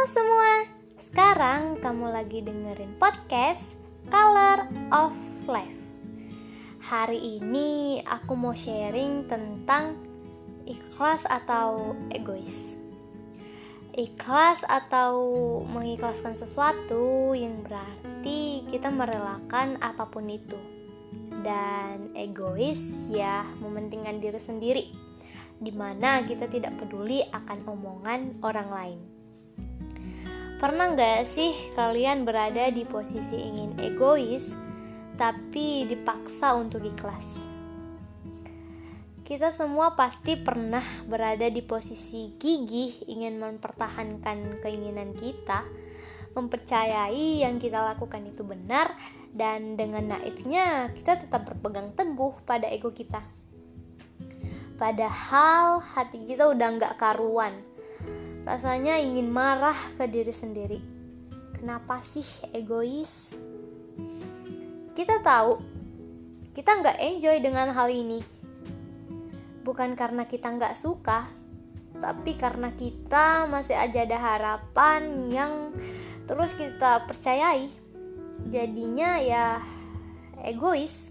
Halo semua, sekarang kamu lagi dengerin podcast Color of Life. Hari ini aku mau sharing tentang ikhlas atau egois. Ikhlas atau mengikhlaskan sesuatu yang berarti kita merelakan apa pun itu. Dan egois ya mementingkan diri sendiri di mana kita tidak peduli akan omongan orang lain. Pernah nggak sih kalian berada di posisi ingin egois, tapi dipaksa untuk ikhlas? Kita semua pasti pernah berada di posisi gigih ingin mempertahankan keinginan kita, mempercayai yang kita lakukan itu benar, dan dengan naifnya kita tetap berpegang teguh pada ego kita. Padahal hati kita udah nggak karuan. Rasanya ingin marah ke diri sendiri. Kenapa sih egois? Kita tahu, kita nggak enjoy dengan hal ini. Bukan karena kita nggak suka, tapi karena kita masih aja ada harapan yang terus kita percayai. Jadinya ya egois.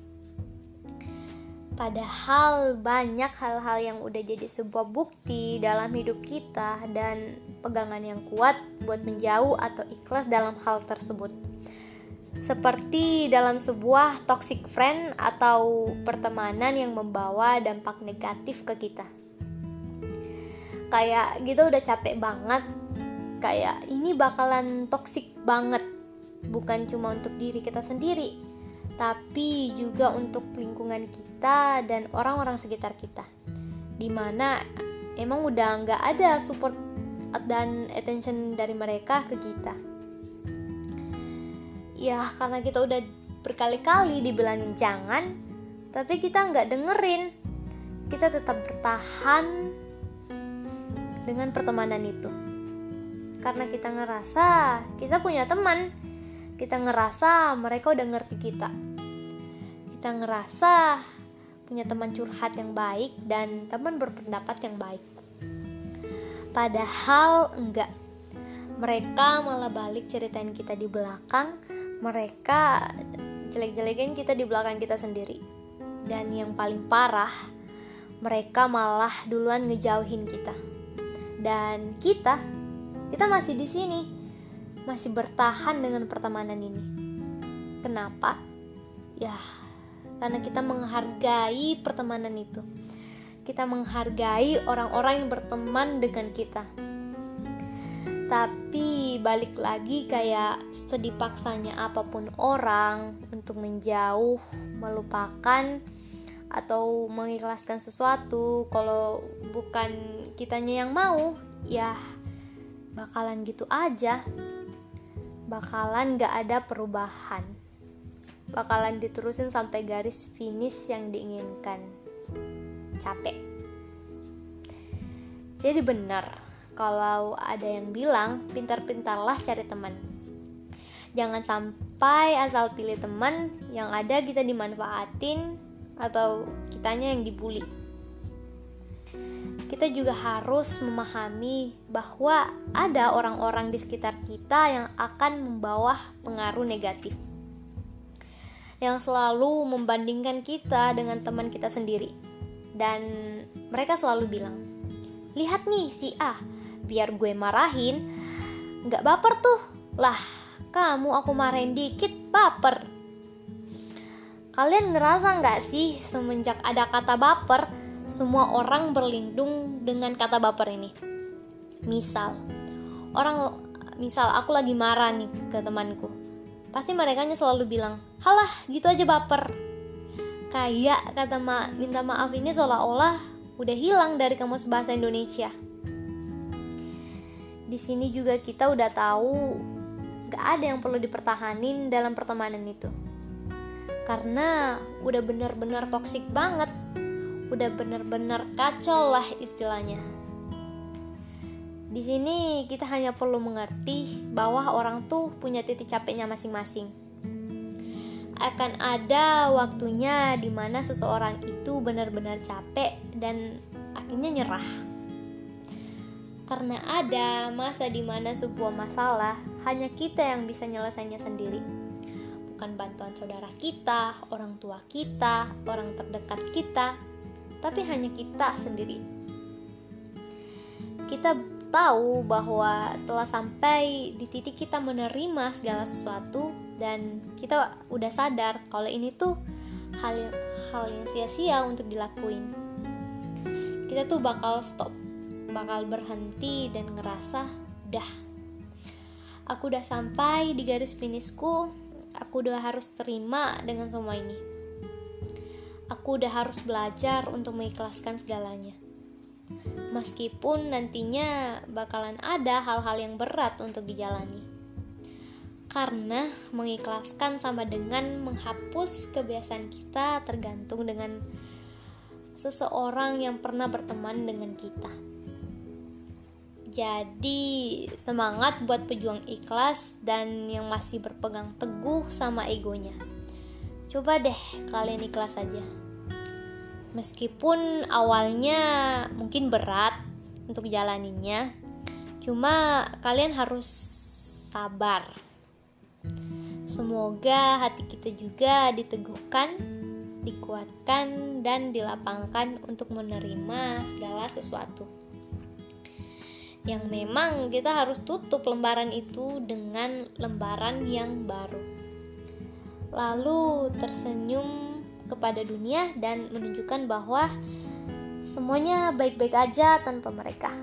Padahal banyak hal-hal yang udah jadi sebuah bukti dalam hidup kita dan pegangan yang kuat buat menjauh atau ikhlas dalam hal tersebut. Seperti dalam sebuah toxic friend atau pertemanan yang membawa dampak negatif ke kita. Kayak gitu udah capek banget. Kayak ini bakalan toxic banget. Bukan cuma untuk diri kita sendiri, tapi juga untuk lingkungan kita dan orang-orang sekitar kita. Di mana emang udah nggak ada support dan attention dari mereka ke kita. Ya karena kita udah berkali-kali dibilangin jangan tapi kita nggak dengerin. Kita tetap bertahan dengan pertemanan itu. Karena kita ngerasa kita punya teman kita ngerasa mereka udah ngerti kita kita ngerasa punya teman curhat yang baik dan teman berpendapat yang baik. Padahal enggak. Mereka malah balik ceritain kita di belakang, mereka jelek-jelekin kita di belakang kita sendiri. Dan yang paling parah, mereka malah duluan ngejauhin kita. Dan kita, kita masih di sini, masih bertahan dengan pertemanan ini. Kenapa? Ya, karena kita menghargai pertemanan itu. Kita menghargai orang-orang yang berteman dengan kita. Tapi balik lagi kayak sedih paksanya apa pun orang untuk menjauh, melupakan atau mengikhlaskan sesuatu kalau bukan kitanya yang mau, ya bakalan gitu aja. Bakalan gak ada perubahan bakalan diterusin sampai garis finish yang diinginkan. Capek. Jadi benar, kalau ada yang bilang pintar-pintarlah cari teman. Jangan sampai asal pilih teman yang ada kita dimanfaatin atau kitanya yang dibully. Kita juga harus memahami bahwa ada orang-orang di sekitar kita yang akan membawa pengaruh negatif yang selalu membandingkan kita dengan teman kita sendiri. Dan mereka selalu bilang, lihat nih si A, biar gue marahin, nggak baper tuh. Lah, kamu aku marahin dikit, baper. Kalian ngerasa nggak sih semenjak ada kata baper, semua orang berlindung dengan kata baper ini? Misal, orang misal aku lagi marah nih ke temanku pasti mereka selalu bilang halah gitu aja baper. Kayak kata ma minta maaf ini seolah-olah udah hilang dari kamus bahasa Indonesia. Di sini juga kita udah tahu gak ada yang perlu dipertahanin dalam pertemanan itu. Karena udah bener-bener toksik banget. Udah bener-bener kacau lah istilahnya di sini kita hanya perlu mengerti bahwa orang tuh punya titik capeknya masing-masing. Akan ada waktunya di mana seseorang itu benar-benar capek dan akhirnya nyerah. Karena ada masa di mana sebuah masalah hanya kita yang bisa nyelesainya sendiri. Bukan bantuan saudara kita, orang tua kita, orang terdekat kita, tapi hanya kita sendiri. Kita tahu bahwa setelah sampai di titik kita menerima segala sesuatu dan kita udah sadar kalau ini tuh hal hal yang sia-sia untuk dilakuin. Kita tuh bakal stop bakal berhenti dan ngerasa dah aku udah sampai di garis finishku aku udah harus terima dengan semua ini aku udah harus belajar untuk mengikhlaskan segalanya meskipun nantinya bakalan ada hal-hal yang berat untuk dijalani karena mengikhlaskan sama dengan menghapus kebiasaan kita tergantung dengan seseorang yang pernah berteman dengan kita. Jadi semangat buat pejuang ikhlas dan yang masih berpegang teguh sama egonya. Coba deh kalian ikhlas aja. Meskipun awalnya mungkin berat untuk jalaninnya, cuma kalian harus sabar. Semoga hati kita juga diteguhkan, dikuatkan, dan dilapangkan untuk menerima segala sesuatu yang memang kita harus tutup lembaran itu dengan lembaran yang baru. Lalu tersenyum kepada dunia dan menunjukkan bahwa semuanya baik-baik aja tanpa mereka.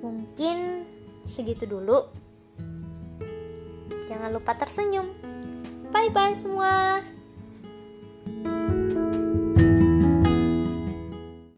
Mungkin segitu dulu. Jangan lupa tersenyum. Bye bye semua.